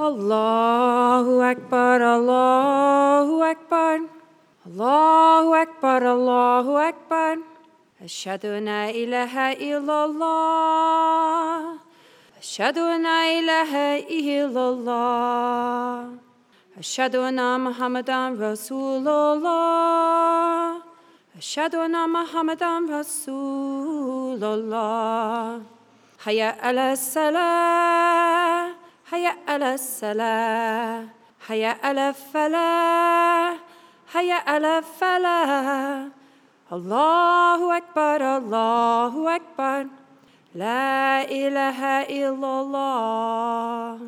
Allahu Akbar, Allahu Akbar. Allahu Akbar, Allahu Akbar. أشهد أن لا إله إلا الله أشهد أن لا إله إلا الله أشهد أن محمدا رسول الله أشهد أن محمدا رسول الله حيا على الصلاة حيا على الصلاة حيا على الفلاح حيا على الفلاح الله أكبر الله أكبر. لا إله إلا الله.